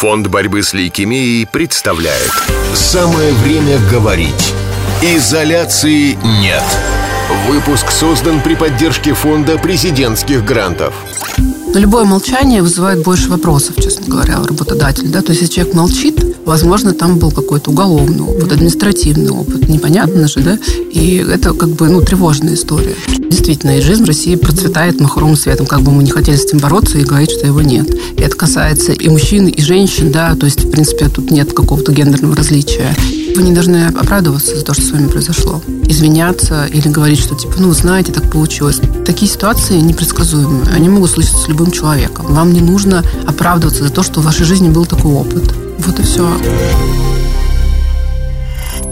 Фонд борьбы с лейкемией представляет. Самое время говорить. Изоляции нет. Выпуск создан при поддержке Фонда президентских грантов Любое молчание вызывает больше вопросов, честно говоря, у работодателя. Да? То есть, если человек молчит, возможно, там был какой-то уголовный опыт, административный опыт, непонятно же, да? И это как бы, ну, тревожная история. Действительно, жизнь в России процветает махровым светом, как бы мы не хотели с этим бороться и говорить, что его нет. И это касается и мужчин, и женщин, да, то есть, в принципе, тут нет какого-то гендерного различия. Вы не должны оправдываться за то, что с вами произошло. Извиняться или говорить, что типа, ну, знаете, так получилось. Такие ситуации непредсказуемые. Они могут случиться с любым человеком. Вам не нужно оправдываться за то, что в вашей жизни был такой опыт. Вот и все.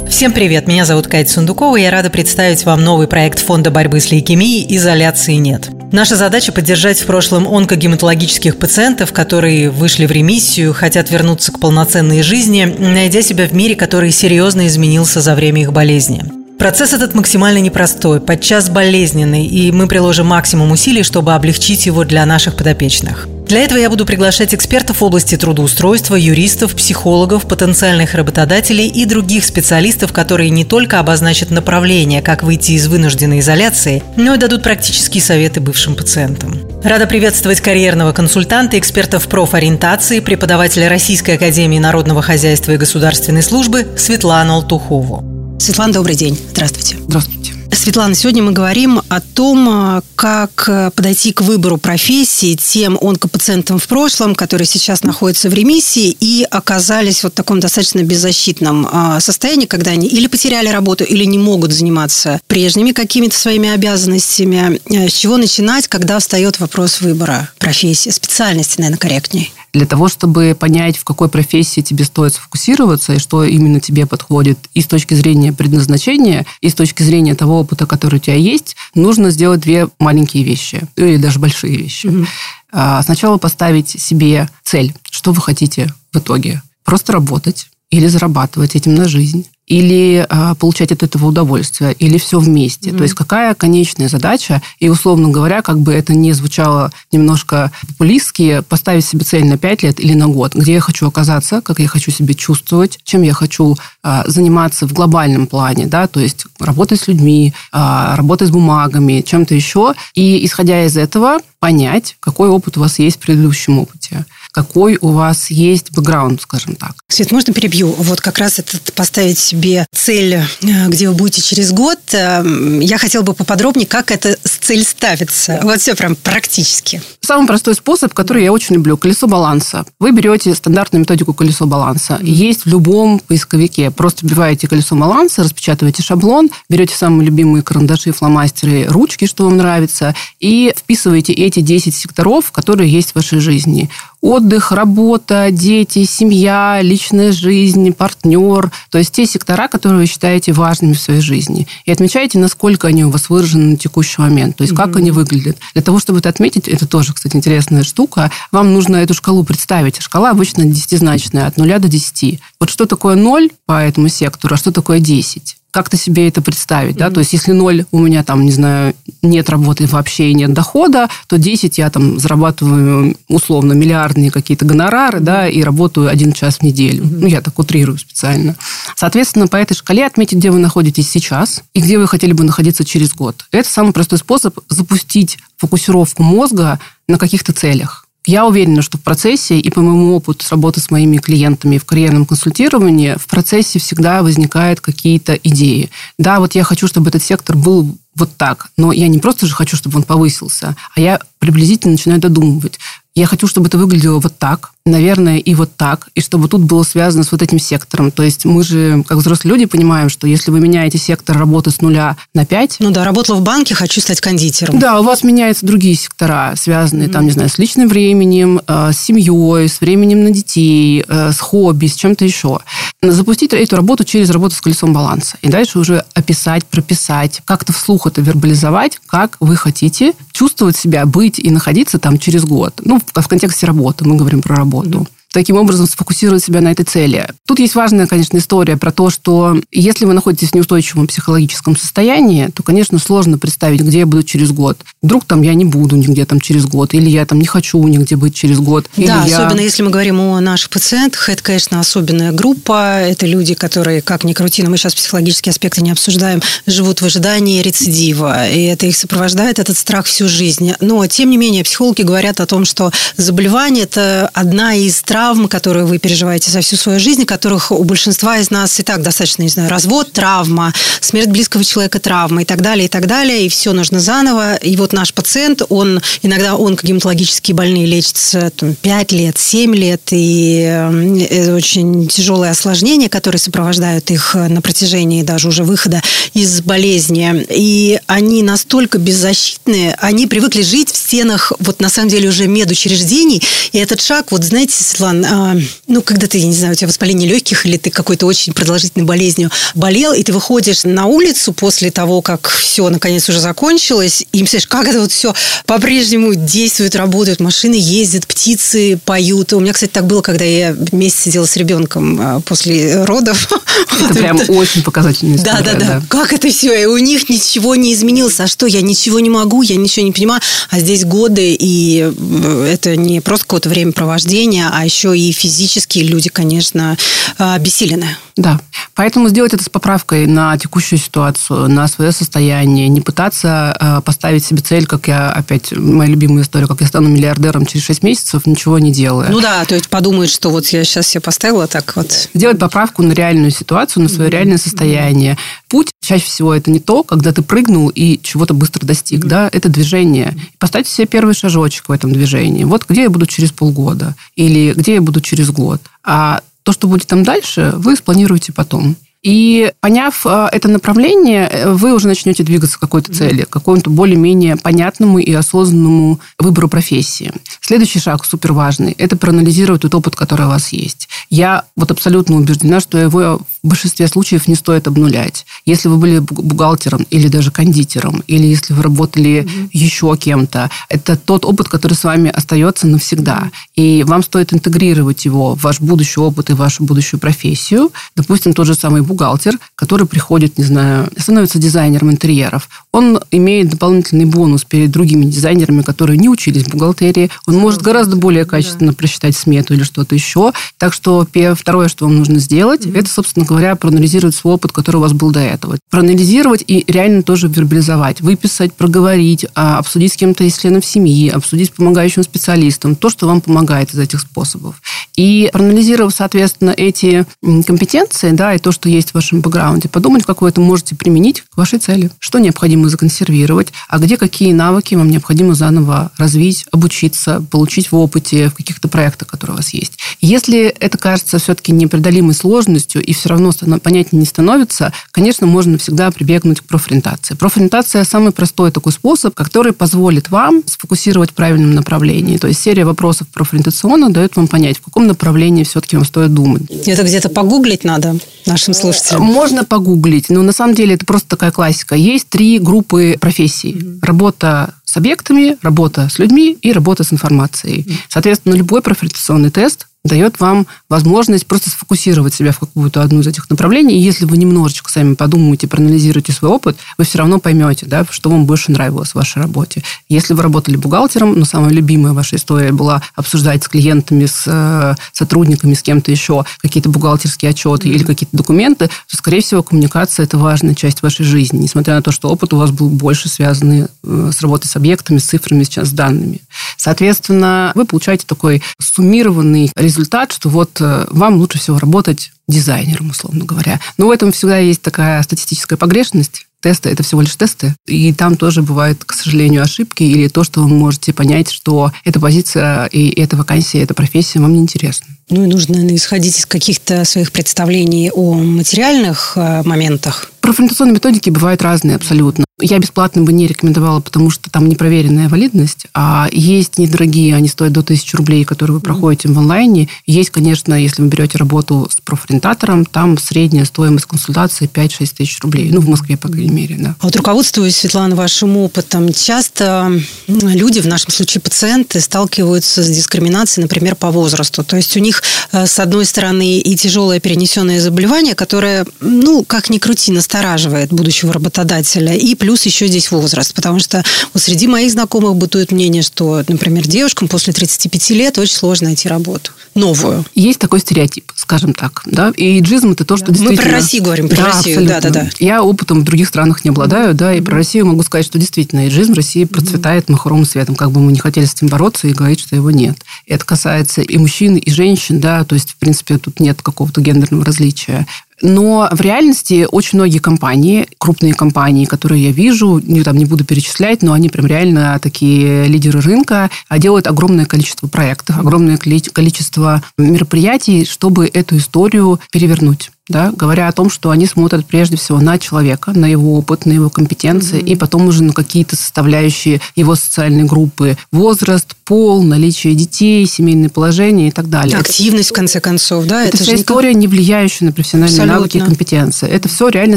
Всем привет, меня зовут Катя Сундукова, и я рада представить вам новый проект Фонда борьбы с лейкемией «Изоляции нет». Наша задача – поддержать в прошлом онкогематологических пациентов, которые вышли в ремиссию, хотят вернуться к полноценной жизни, найдя себя в мире, который серьезно изменился за время их болезни. Процесс этот максимально непростой, подчас болезненный, и мы приложим максимум усилий, чтобы облегчить его для наших подопечных. Для этого я буду приглашать экспертов в области трудоустройства, юристов, психологов, потенциальных работодателей и других специалистов, которые не только обозначат направление, как выйти из вынужденной изоляции, но и дадут практические советы бывшим пациентам. Рада приветствовать карьерного консультанта, эксперта в профориентации, преподавателя Российской академии народного хозяйства и государственной службы Светлану Алтухову. Светлана, добрый день. Здравствуйте. Здравствуйте. Светлана, сегодня мы говорим о том, а, как э, подойти к выбору профессии тем онкопациентам в прошлом, которые сейчас находятся в ремиссии и оказались вот в таком достаточно беззащитном а, состоянии, когда они или потеряли работу, или не могут заниматься прежними какими-то своими обязанностями. Э, с чего начинать, когда встает вопрос выбора профессии, специальности, наверное, корректней? Для того, чтобы понять, в какой профессии тебе стоит сфокусироваться и что именно тебе подходит и с точки зрения предназначения, и с точки зрения того опыта, который у тебя есть, нужно сделать две маленькие вещи, или даже большие вещи. Mm-hmm. Сначала поставить себе цель, что вы хотите в итоге. Просто работать или зарабатывать этим на жизнь или а, получать от этого удовольствие, или все вместе. Mm-hmm. То есть какая конечная задача, и, условно говоря, как бы это не звучало немножко популистски, поставить себе цель на 5 лет или на год, где я хочу оказаться, как я хочу себя чувствовать, чем я хочу а, заниматься в глобальном плане, да, то есть работать с людьми, а, работать с бумагами, чем-то еще, и, исходя из этого, понять, какой опыт у вас есть в предыдущем опыте какой у вас есть бэкграунд, скажем так. Свет, можно перебью? Вот как раз этот поставить себе цель, э, где вы будете через год. Э, я хотела бы поподробнее, как эта цель ставится. Вот все прям практически. Самый простой способ, который я очень люблю, колесо баланса. Вы берете стандартную методику колесо баланса. Есть в любом поисковике. Просто вбиваете колесо баланса, распечатываете шаблон, берете самые любимые карандаши, фломастеры, ручки, что вам нравится, и вписываете эти 10 секторов, которые есть в вашей жизни отдых, работа, дети, семья, личная жизнь, партнер. То есть те сектора, которые вы считаете важными в своей жизни. И отмечаете, насколько они у вас выражены на текущий момент. То есть как mm-hmm. они выглядят. Для того, чтобы это отметить, это тоже, кстати, интересная штука, вам нужно эту шкалу представить. Шкала обычно десятизначная, от нуля до десяти. Вот что такое ноль по этому сектору, а что такое десять? Как-то себе это представить, mm-hmm. да, то есть если ноль у меня там, не знаю, нет работы вообще и нет дохода, то 10 я там зарабатываю условно миллиардные какие-то гонорары, да, и работаю один час в неделю. Mm-hmm. Ну, я так утрирую специально. Соответственно, по этой шкале отметить, где вы находитесь сейчас и где вы хотели бы находиться через год. Это самый простой способ запустить фокусировку мозга на каких-то целях. Я уверена, что в процессе, и по моему опыту с работы с моими клиентами в карьерном консультировании, в процессе всегда возникают какие-то идеи. Да, вот я хочу, чтобы этот сектор был вот так, но я не просто же хочу, чтобы он повысился, а я приблизительно начинаю додумывать. Я хочу, чтобы это выглядело вот так, наверное, и вот так, и чтобы тут было связано с вот этим сектором. То есть мы же, как взрослые люди, понимаем, что если вы меняете сектор работы с нуля на пять... Ну да, работала в банке, хочу стать кондитером. Да, у вас меняются другие сектора, связанные, mm-hmm. там, не знаю, с личным временем, э, с семьей, с временем на детей, э, с хобби, с чем-то еще. Запустить эту работу через работу с колесом баланса. И дальше уже описать, прописать, как-то вслух это вербализовать, как вы хотите чувствовать себя, быть и находиться там через год. Ну, в контексте работы, мы говорим про работу. Mm-hmm. Таким образом сфокусировать себя на этой цели. Тут есть важная, конечно, история про то, что если вы находитесь в неустойчивом психологическом состоянии, то, конечно, сложно представить, где я буду через год. Вдруг там я не буду нигде там через год, или я там не хочу нигде быть через год. Да, я... особенно если мы говорим о наших пациентах, это, конечно, особенная группа. Это люди, которые, как ни крути, но мы сейчас психологические аспекты не обсуждаем, живут в ожидании рецидива. И это их сопровождает, этот страх всю жизнь. Но, тем не менее, психологи говорят о том, что заболевание – это одна из травм, которые вы переживаете за всю свою жизнь, которых у большинства из нас и так достаточно, не знаю, развод – травма, смерть близкого человека – травма и так далее, и так далее. И все нужно заново. И вот наш пациент, он иногда онкогематологические больные лечится там, 5 лет, 7 лет, и э, это очень тяжелые осложнения, которые сопровождают их на протяжении даже уже выхода из болезни. И они настолько беззащитные, они привыкли жить в стенах, вот на самом деле уже медучреждений, и этот шаг, вот знаете, Светлана, а, ну, когда ты, не знаю, у тебя воспаление легких, или ты какой-то очень продолжительной болезнью болел, и ты выходишь на улицу после того, как все, наконец, уже закончилось, и мыслишь, как это вот все по-прежнему действует, работает, машины ездят, птицы поют. У меня, кстати, так было, когда я месяц сидела с ребенком а, после родов. Это прям очень показательная история. Да, да, да. Как это все? И у них ничего не изменилось. А что, я ничего не могу, я ничего не понимаю. А здесь годы, и э, это не просто какое-то времяпровождение, а еще и физические люди, конечно, а, обессилены. Да. Поэтому сделать это с поправкой на текущую ситуацию, на свое состояние, не пытаться э, поставить себе цель, как я, опять, моя любимая история, как я стану миллиардером через 6 месяцев, ничего не делая. Ну да, то есть подумают, что вот я сейчас себе поставила так вот. Сделать поправку на реальную ситуацию, на свое реальное состояние. Путь чаще всего это не то, когда ты прыгнул и чего-то быстро достиг, да, это движение. Поставьте себе первый шажочек в этом движении. Вот где я буду через полгода или где я буду через год. А то, что будет там дальше, вы спланируете потом. И поняв э, это направление, э, вы уже начнете двигаться к какой-то цели, к какому-то более-менее понятному и осознанному выбору профессии. Следующий шаг супер важный – это проанализировать тот опыт, который у вас есть. Я вот абсолютно убеждена, что его в большинстве случаев не стоит обнулять. Если вы были бухгалтером или даже кондитером, или если вы работали mm-hmm. еще кем-то, это тот опыт, который с вами остается навсегда. И вам стоит интегрировать его в ваш будущий опыт и вашу будущую профессию. Допустим, тот же самый бухгалтер, который приходит, не знаю, становится дизайнером интерьеров, он имеет дополнительный бонус перед другими дизайнерами, которые не учились в бухгалтерии. Он может гораздо более качественно просчитать смету или что-то еще. Так что второе, что вам нужно сделать, mm-hmm. это, собственно говоря, проанализировать свой опыт, который у вас был до этого. Проанализировать и реально тоже вербализовать, выписать, проговорить, а, обсудить с кем-то из членов семьи, обсудить с помогающим специалистом, то, что вам помогает из этих способов. И проанализировав, соответственно, эти компетенции, да, и то, что есть в вашем бэкграунде, подумать, как вы это можете применить к вашей цели. Что необходимо законсервировать, а где какие навыки вам необходимо заново развить, обучиться, получить в опыте, в каких-то проектах, которые у вас есть. Если это кажется все-таки непреодолимой сложностью и все равно понятнее не становится, конечно, можно всегда прибегнуть к профориентации. Профориентация – самый простой такой способ, который позволит вам сфокусировать в правильном направлении. То есть серия вопросов профориентационных дает вам понять, в каком направлении все-таки вам стоит думать. Это где-то погуглить надо нашим слушателям? Можно погуглить, но на самом деле это просто такая классика. Есть три группы профессий. Работа с объектами, работа с людьми и работа с информацией. Соответственно, любой профориентационный тест дает вам возможность просто сфокусировать себя в какую-то одну из этих направлений. И если вы немножечко сами подумаете, проанализируете свой опыт, вы все равно поймете, да, что вам больше нравилось в вашей работе. Если вы работали бухгалтером, но самая любимая ваша история была обсуждать с клиентами, с э, сотрудниками, с кем-то еще какие-то бухгалтерские отчеты mm-hmm. или какие-то документы, то, скорее всего, коммуникация – это важная часть вашей жизни, несмотря на то, что опыт у вас был больше связанный э, с работой с объектами, с цифрами, сейчас с данными. Соответственно, вы получаете такой суммированный результат, что вот э, вам лучше всего работать дизайнером, условно говоря. Но в этом всегда есть такая статистическая погрешность. Тесты – это всего лишь тесты. И там тоже бывают, к сожалению, ошибки или то, что вы можете понять, что эта позиция и эта вакансия, эта профессия вам не интересна. Ну и нужно наверное, исходить из каких-то своих представлений о материальных э, моментах. Профориентационные методики бывают разные абсолютно. Я бесплатно бы не рекомендовала, потому что там непроверенная валидность. А есть недорогие, они стоят до 1000 рублей, которые вы проходите в онлайне. Есть, конечно, если вы берете работу с профориентатором, там средняя стоимость консультации 5-6 тысяч рублей. Ну, в Москве, по крайней мере, да. А вот руководствуясь, Светлана, вашим опытом, часто люди, в нашем случае пациенты, сталкиваются с дискриминацией, например, по возрасту. То есть у них, э, с одной стороны, и тяжелое перенесенное заболевание, которое, ну, как ни крути, настораживает будущего работодателя, и плюс еще здесь возраст. Потому что вот среди моих знакомых бытует мнение, что, например, девушкам после 35 лет очень сложно найти работу новую. Есть такой стереотип, скажем так. Да? И иджизм – это то, что действительно... Мы про Россию говорим, про да, Россию. Да, да, да. Я опытом в других странах не обладаю, да, и про Россию могу сказать, что действительно иджизм в России процветает махровым светом. Как бы мы не хотели с этим бороться и говорить, что его нет. И это касается и мужчин, и женщин, да, то есть, в принципе, тут нет какого-то гендерного различия. Но в реальности очень многие компании, крупные компании, которые я вижу, не, там, не буду перечислять, но они прям реально такие лидеры рынка, а делают огромное количество проектов, огромное количество мероприятий, чтобы эту историю перевернуть да, говоря о том, что они смотрят прежде всего на человека, на его опыт, на его компетенции, mm-hmm. и потом уже на какие-то составляющие его социальной группы, возраст, пол, наличие детей, семейное положение и так далее. Активность, в конце концов, да? Это, это вся история, не влияющая на профессиональные Абсолютно. навыки и компетенции. Это все реально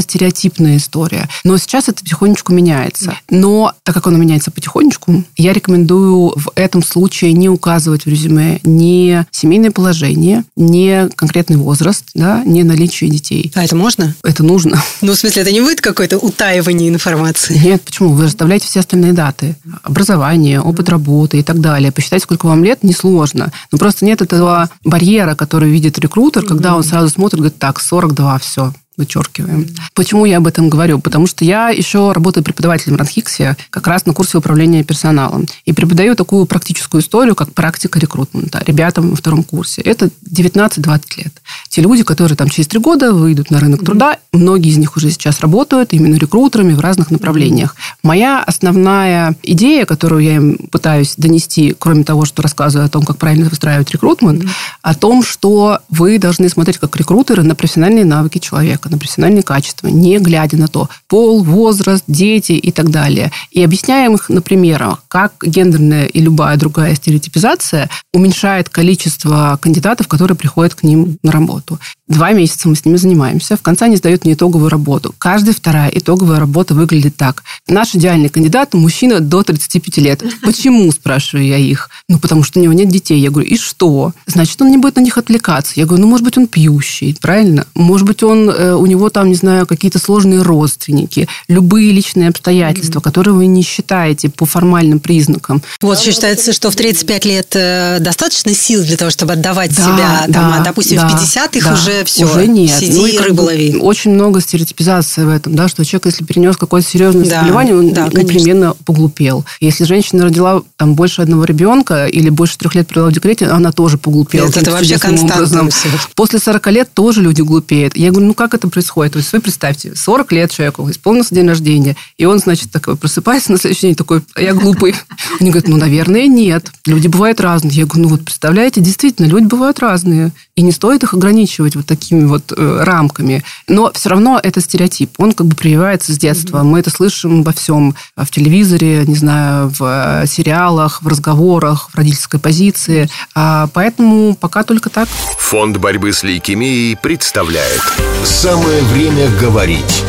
стереотипная история. Но сейчас это потихонечку меняется. Но так как оно меняется потихонечку, я рекомендую в этом случае не указывать в резюме ни семейное положение, ни конкретный возраст, да, ни наличие еще детей. А это можно? Это нужно. Ну, в смысле, это не будет какое-то утаивание информации? Нет, почему? Вы расставляете все остальные даты. Образование, опыт работы и так далее. Посчитать, сколько вам лет, несложно. Но просто нет этого барьера, который видит рекрутер, когда он сразу смотрит, говорит, так, 42, все, вычеркиваем. Почему я об этом говорю? Потому что я еще работаю преподавателем в Ранхиксе как раз на курсе управления персоналом. И преподаю такую практическую историю, как практика рекрутмента ребятам во втором курсе. Это 19-20 лет. Те люди, которые там через три года выйдут на рынок труда, многие из них уже сейчас работают именно рекрутерами в разных направлениях. Моя основная идея, которую я им пытаюсь донести, кроме того, что рассказываю о том, как правильно выстраивать рекрутмент, о том, что вы должны смотреть как рекрутеры на профессиональные навыки человека на профессиональные качества, не глядя на то, пол, возраст, дети и так далее. И объясняем их на примерах, как гендерная и любая другая стереотипизация уменьшает количество кандидатов, которые приходят к ним на работу. Два месяца мы с ними занимаемся. В конце они сдают мне итоговую работу. Каждая вторая итоговая работа выглядит так. Наш идеальный кандидат – мужчина до 35 лет. Почему, спрашиваю я их? Ну, потому что у него нет детей. Я говорю, и что? Значит, он не будет на них отвлекаться. Я говорю, ну, может быть, он пьющий, правильно? Может быть, он, э, у него там, не знаю, какие-то сложные родственники, любые личные обстоятельства, mm-hmm. которые вы не считаете по формальным признакам. Вот еще считается, что в 35 лет э, достаточно сил для того, чтобы отдавать да, себя, да, там, а, допустим, да, в 50-х да. уже все, уже нет. сиди ну, и рыбу лови. Очень много стереотипизации в этом, да, что человек, если перенес какое-то серьезное да, заболевание, он да, непременно поглупел. Если женщина родила там больше одного ребенка или больше трех лет провела в декрете, она тоже поглупела. Это, это вообще константно. После 40 лет тоже люди глупеют. Я говорю, ну как это происходит? То есть вы представьте, 40 лет человеку, исполнился день рождения, и он, значит, такой просыпается на следующий день, такой, «А я глупый. Они говорят, ну, наверное, нет. Люди бывают разные. Я говорю, ну вот представляете, действительно, люди бывают разные. И не стоит их ограничивать вот такими вот э, рамками. Но все равно это стереотип. Он как бы прививается с детства. Mm-hmm. Мы это слышим во всем. В телевизоре, не знаю, в сериалах, в разговорах, в родительской позиции. А, поэтому пока только так. Фонд борьбы с лейкемией представляет. Самое время говорить.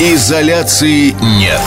Изоляции нет.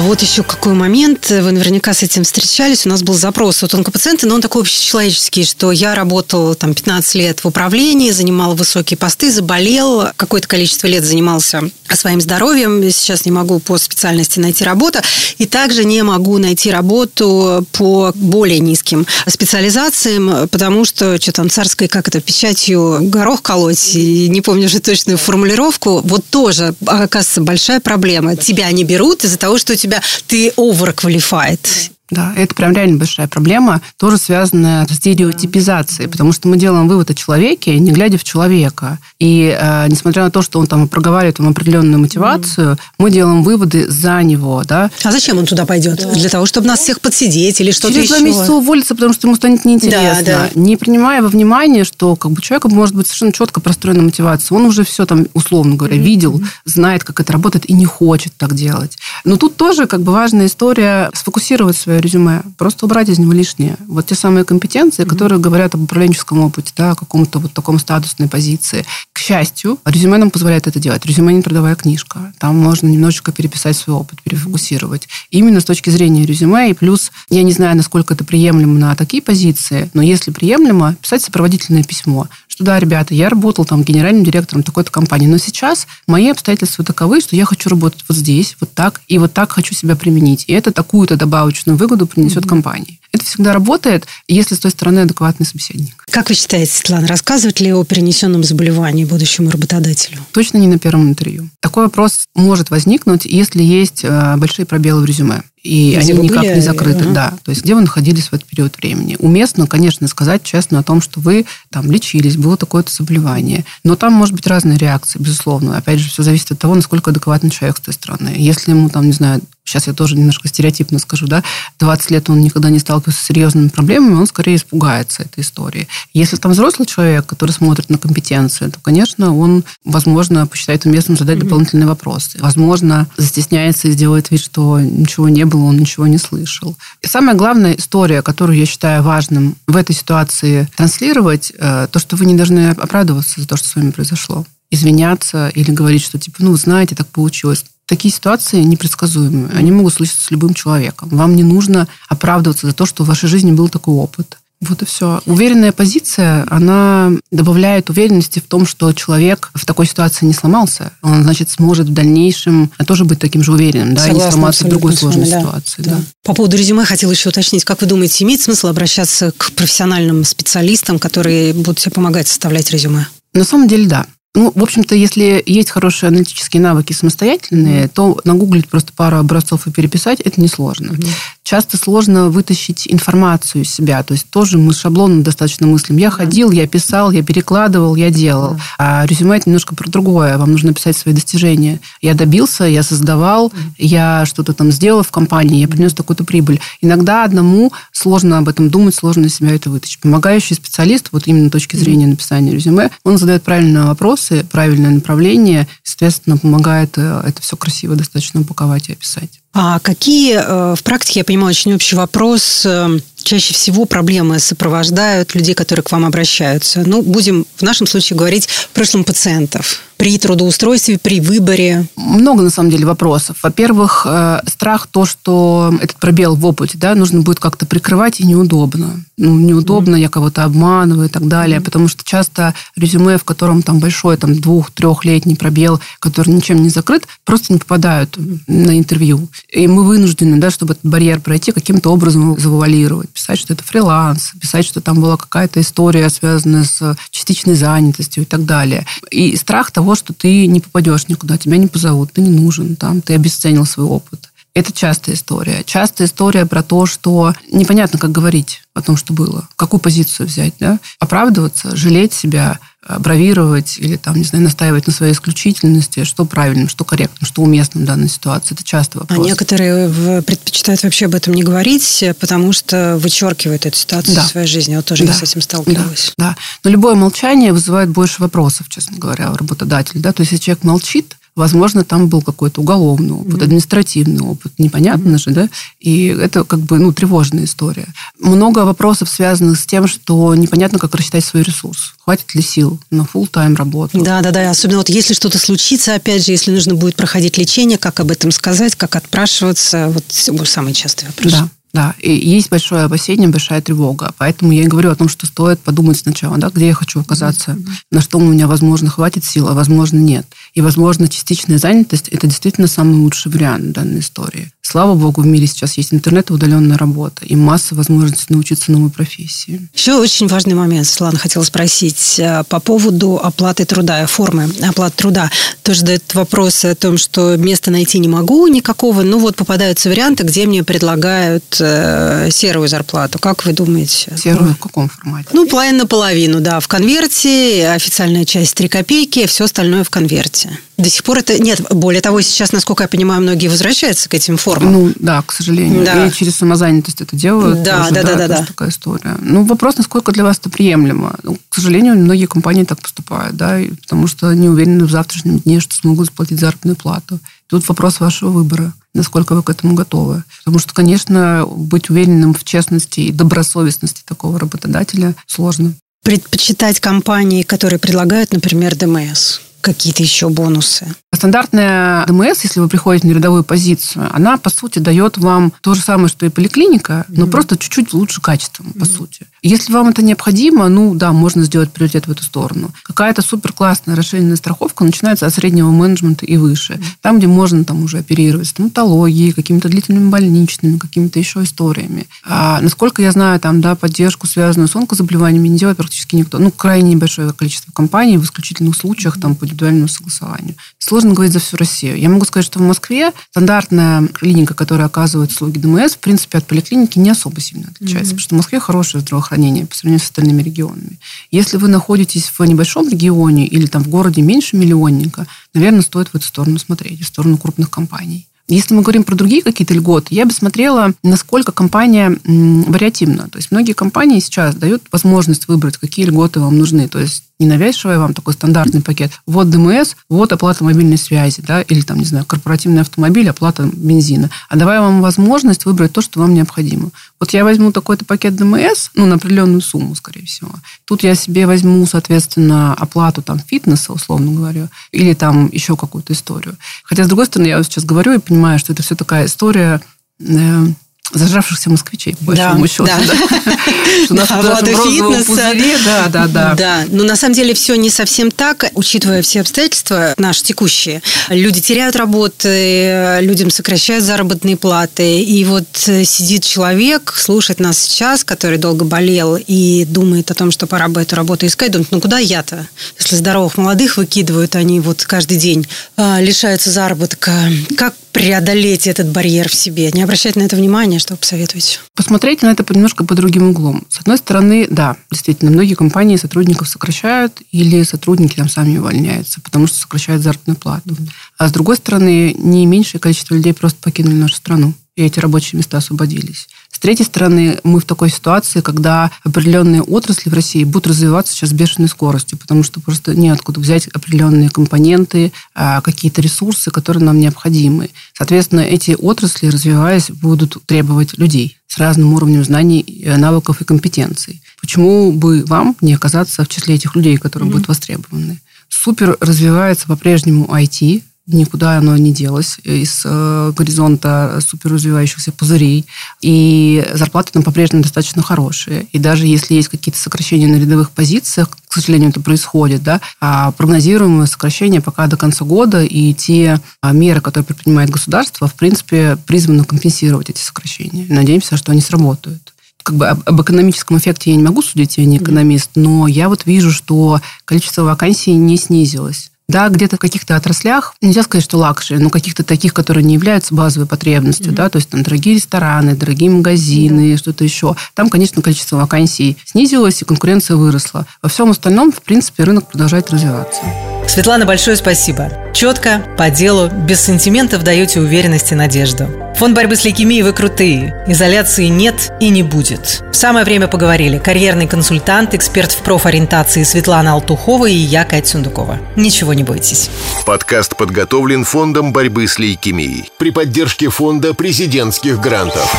Вот еще какой момент. Вы наверняка с этим встречались. У нас был запрос от онкопациента, но он такой общечеловеческий, что я работал там 15 лет в управлении, занимал высокие посты, заболел, какое-то количество лет занимался своим здоровьем. Сейчас не могу по специальности найти работу. И также не могу найти работу по более низким специализациям, потому что что там царской, как это, печатью горох колоть, и не помню уже точную формулировку. Вот тоже, оказывается, большая проблема. Тебя не берут из-за того, что у тебя ты overqualified. Да, это прям реально большая проблема, тоже связанная с стереотипизацией, потому что мы делаем вывод о человеке, не глядя в человека. И э, несмотря на то, что он там проговаривает вам определенную мотивацию, mm. мы делаем выводы за него, да. А зачем он туда пойдет? Да. Для того, чтобы нас всех подсидеть или что-то Через еще? два месяца уволиться, потому что ему станет неинтересно. Да, да. Не принимая во внимание, что как бы человека может быть совершенно четко простроена мотивация. Он уже все там, условно говоря, mm. видел, знает, как это работает и не хочет так делать. Но тут тоже как бы важная история сфокусировать свое резюме, просто убрать из него лишнее. Вот те самые компетенции, mm-hmm. которые говорят об управленческом опыте, да, о каком-то вот таком статусной позиции. К счастью, резюме нам позволяет это делать. Резюме не трудовая книжка. Там можно немножечко переписать свой опыт, перефокусировать. Именно с точки зрения резюме. И плюс, я не знаю, насколько это приемлемо на такие позиции, но если приемлемо, писать сопроводительное письмо, что да, ребята, я работал там генеральным директором такой-то компании, но сейчас мои обстоятельства таковы, что я хочу работать вот здесь, вот так, и вот так хочу себя применить. И это такую-то добавочную выгоду принесет mm-hmm. компании. Это всегда работает, если с той стороны адекватный собеседник. Как вы считаете, Светлана, рассказывать ли о перенесенном заболевании будущему работодателю? Точно не на первом интервью. Такой вопрос может возникнуть, если есть э, большие пробелы в резюме и где они никак были? не закрыты, ага. да. То есть где вы находились в этот период времени. Уместно, конечно, сказать честно о том, что вы там лечились, было такое-то заболевание. Но там может быть разные реакции, безусловно. Опять же, все зависит от того, насколько адекватный человек с той стороны. Если ему там, не знаю, сейчас я тоже немножко стереотипно скажу, да, 20 лет он никогда не сталкивался с серьезными проблемами, он скорее испугается этой истории. Если там взрослый человек, который смотрит на компетенции, то, конечно, он, возможно, посчитает уместным задать mm-hmm. дополнительные вопросы. Возможно, застесняется и сделает вид, что ничего не было, он ничего не слышал. И самая главная история, которую я считаю важным в этой ситуации транслировать, э, то, что вы не должны оправдываться за то, что с вами произошло извиняться или говорить, что типа, ну, знаете, так получилось такие ситуации непредсказуемые. Они могут случиться с любым человеком. Вам не нужно оправдываться за то, что в вашей жизни был такой опыт. Вот и все. Уверенная позиция, она добавляет уверенности в том, что человек в такой ситуации не сломался. Он, значит, сможет в дальнейшем тоже быть таким же уверенным, да, Согласна, и не сломаться в другой сложной да. ситуации. Да. Да. По поводу резюме хотела еще уточнить. Как вы думаете, имеет смысл обращаться к профессиональным специалистам, которые будут тебе помогать составлять резюме? На самом деле, да. Ну, в общем-то, если есть хорошие аналитические навыки самостоятельные, то нагуглить просто пару образцов и переписать это несложно. Mm-hmm. Часто сложно вытащить информацию из себя. То есть тоже мы шаблонно достаточно мыслим. Я ходил, я писал, я перекладывал, я делал. А резюме это немножко про другое. Вам нужно писать свои достижения. Я добился, я создавал, я что-то там сделал в компании, я принес такую-то прибыль. Иногда одному сложно об этом думать, сложно из себя это вытащить. Помогающий специалист, вот именно с точки зрения написания резюме, он задает правильный вопрос, вопросы, правильное направление, соответственно, помогает э, это все красиво достаточно упаковать и описать. А какие э, в практике, я понимаю, очень общий вопрос, э, чаще всего проблемы сопровождают людей, которые к вам обращаются? Ну, будем в нашем случае говорить в прошлом пациентов при трудоустройстве, при выборе? Много, на самом деле, вопросов. Во-первых, э, страх то, что этот пробел в опыте, да, нужно будет как-то прикрывать, и неудобно. Ну, неудобно, mm. я кого-то обманываю и так далее, mm. потому что часто резюме, в котором там большой, там, двух-трехлетний пробел, который ничем не закрыт, просто не попадают на интервью. И мы вынуждены, да, чтобы этот барьер пройти, каким-то образом завуалировать, писать, что это фриланс, писать, что там была какая-то история, связанная с частичной занятостью и так далее. И страх того, того, что ты не попадешь никуда, тебя не позовут, ты не нужен, там, ты обесценил свой опыт. Это частая история. Частая история про то, что непонятно, как говорить о том, что было, какую позицию взять, да? оправдываться, жалеть себя, бравировать или там, не знаю, настаивать на своей исключительности, что правильно, что корректно, что уместно в данной ситуации. Это часто вопрос. А некоторые предпочитают вообще об этом не говорить, потому что вычеркивают эту ситуацию да. в своей жизни. Вот тоже да. я с этим сталкивалась. Да. да. Но любое молчание вызывает больше вопросов, честно говоря, у работодателя. Да? То есть, если человек молчит, Возможно, там был какой-то уголовный опыт, mm-hmm. административный опыт, непонятно mm-hmm. же, да? И это как бы, ну, тревожная история. Много вопросов связанных с тем, что непонятно, как рассчитать свой ресурс. Хватит ли сил на full тайм работу? Да, да, да. Особенно вот если что-то случится, опять же, если нужно будет проходить лечение, как об этом сказать, как отпрашиваться, вот самый частый вопрос. Да. Да, и есть большое опасение, большая тревога. Поэтому я и говорю о том, что стоит подумать сначала, да, где я хочу оказаться, mm-hmm. на что у меня, возможно, хватит сил, а возможно, нет. И, возможно, частичная занятость – это действительно самый лучший вариант данной истории. Слава богу, в мире сейчас есть интернет и удаленная работа, и масса возможностей научиться новой профессии. Еще очень важный момент, Светлана, хотела спросить э, по поводу оплаты труда, формы оплаты труда. Тоже дает вопрос о том, что места найти не могу никакого, ну вот попадаются варианты, где мне предлагают э, серую зарплату. Как вы думаете? Серую в каком формате? Ну, половина наполовину, да. В конверте, официальная часть 3 копейки, все остальное в конверте. До сих пор это... Нет, более того, сейчас, насколько я понимаю, многие возвращаются к этим формам. Ну, да, к сожалению. Да. И через самозанятость это делают. Да, тоже, да, да, да, да. такая история. Ну, вопрос, насколько для вас это приемлемо. Ну, к сожалению, многие компании так поступают, да, потому что не уверены в завтрашнем дне, что смогут заплатить заработную плату. Тут вопрос вашего выбора насколько вы к этому готовы. Потому что, конечно, быть уверенным в честности и добросовестности такого работодателя сложно. Предпочитать компании, которые предлагают, например, ДМС какие-то еще бонусы? Стандартная ДМС, если вы приходите на рядовую позицию, она, по сути, дает вам то же самое, что и поликлиника, но mm-hmm. просто чуть-чуть лучше качеством, mm-hmm. по сути. Если вам это необходимо, ну да, можно сделать приоритет в эту сторону. Какая-то супер классная расширенная страховка начинается от среднего менеджмента и выше. Mm-hmm. Там, где можно там уже оперировать стоматологией, какими-то длительными больничными, какими-то еще историями. А, насколько я знаю, там, да, поддержку, связанную с онкозаболеваниями, не делает практически никто. Ну, крайне небольшое количество компаний в исключительных случаях, там, по индивидуальному согласованию. Сложно говорить за всю Россию. Я могу сказать, что в Москве стандартная клиника, которая оказывает услуги ДМС, в принципе, от поликлиники не особо сильно отличается, mm-hmm. потому что в Москве хорошее здравоохранение по сравнению с остальными регионами. Если вы находитесь в небольшом регионе или там в городе меньше миллионника, наверное, стоит в эту сторону смотреть, в сторону крупных компаний. Если мы говорим про другие какие-то льготы, я бы смотрела, насколько компания вариативна. То есть многие компании сейчас дают возможность выбрать, какие льготы вам нужны. То есть не навязывая вам такой стандартный пакет. Вот ДМС, вот оплата мобильной связи, да, или там, не знаю, корпоративный автомобиль, оплата бензина. А давай вам возможность выбрать то, что вам необходимо. Вот я возьму такой-то пакет ДМС, ну, на определенную сумму, скорее всего. Тут я себе возьму, соответственно, оплату там фитнеса, условно говоря, или там еще какую-то историю. Хотя, с другой стороны, я сейчас говорю и понимаю, что это все такая история э, зажравшихся москвичей, по большому да, счету. Да. Да. У нас да, фитнеса. Да, да, да. Да, но на самом деле все не совсем так, учитывая все обстоятельства наши текущие. Люди теряют работы, людям сокращают заработные платы. И вот сидит человек, слушает нас сейчас, который долго болел и думает о том, что пора бы эту работу искать, думает, ну куда я-то? Если здоровых молодых выкидывают, они вот каждый день а, лишаются заработка. Как преодолеть этот барьер в себе? Не обращать на это внимания, что вы посоветуете? Посмотреть на это немножко по другим углом. С одной стороны, да, действительно, многие компании сотрудников сокращают или сотрудники там сами увольняются, потому что сокращают заработную плату. А с другой стороны, не меньшее количество людей просто покинули нашу страну и эти рабочие места освободились. С третьей стороны, мы в такой ситуации, когда определенные отрасли в России будут развиваться сейчас с бешеной скоростью, потому что просто неоткуда взять определенные компоненты, а, какие-то ресурсы, которые нам необходимы. Соответственно, эти отрасли, развиваясь, будут требовать людей с разным уровнем знаний, навыков и компетенций. Почему бы вам не оказаться в числе этих людей, которые mm-hmm. будут востребованы? Супер развивается по-прежнему IT, никуда оно не делось из э, горизонта суперразвивающихся пузырей. И зарплаты там по-прежнему достаточно хорошие. И даже если есть какие-то сокращения на рядовых позициях, к сожалению, это происходит, да, а прогнозируемое сокращение пока до конца года, и те а, меры, которые предпринимает государство, в принципе, призваны компенсировать эти сокращения. Надеемся, что они сработают как бы об, об экономическом эффекте я не могу судить, я не экономист, но я вот вижу, что количество вакансий не снизилось. Да, где-то в каких-то отраслях, нельзя сказать, что luxury, но каких-то таких, которые не являются базовой потребностью, mm-hmm. да, то есть там дорогие рестораны, дорогие магазины, mm-hmm. что-то еще. Там, конечно, количество вакансий снизилось, и конкуренция выросла. Во всем остальном, в принципе, рынок продолжает развиваться. Светлана, большое спасибо. Четко, по делу, без сантиментов даете уверенность и надежду. Фонд борьбы с лейкемией вы крутые. Изоляции нет и не будет. В самое время поговорили. Карьерный консультант, эксперт в профориентации Светлана Алтухова и я, Кать Сундукова. Ничего не бойтесь. Подкаст подготовлен Фондом борьбы с лейкемией при поддержке Фонда президентских грантов.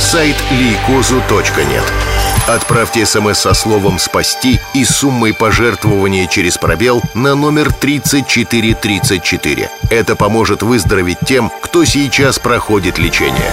Сайт лейкозу.нет. Отправьте смс со словом «Спасти» и суммой пожертвования через пробел на номер 3434. Это поможет выздороветь тем, кто сейчас проходит лечение.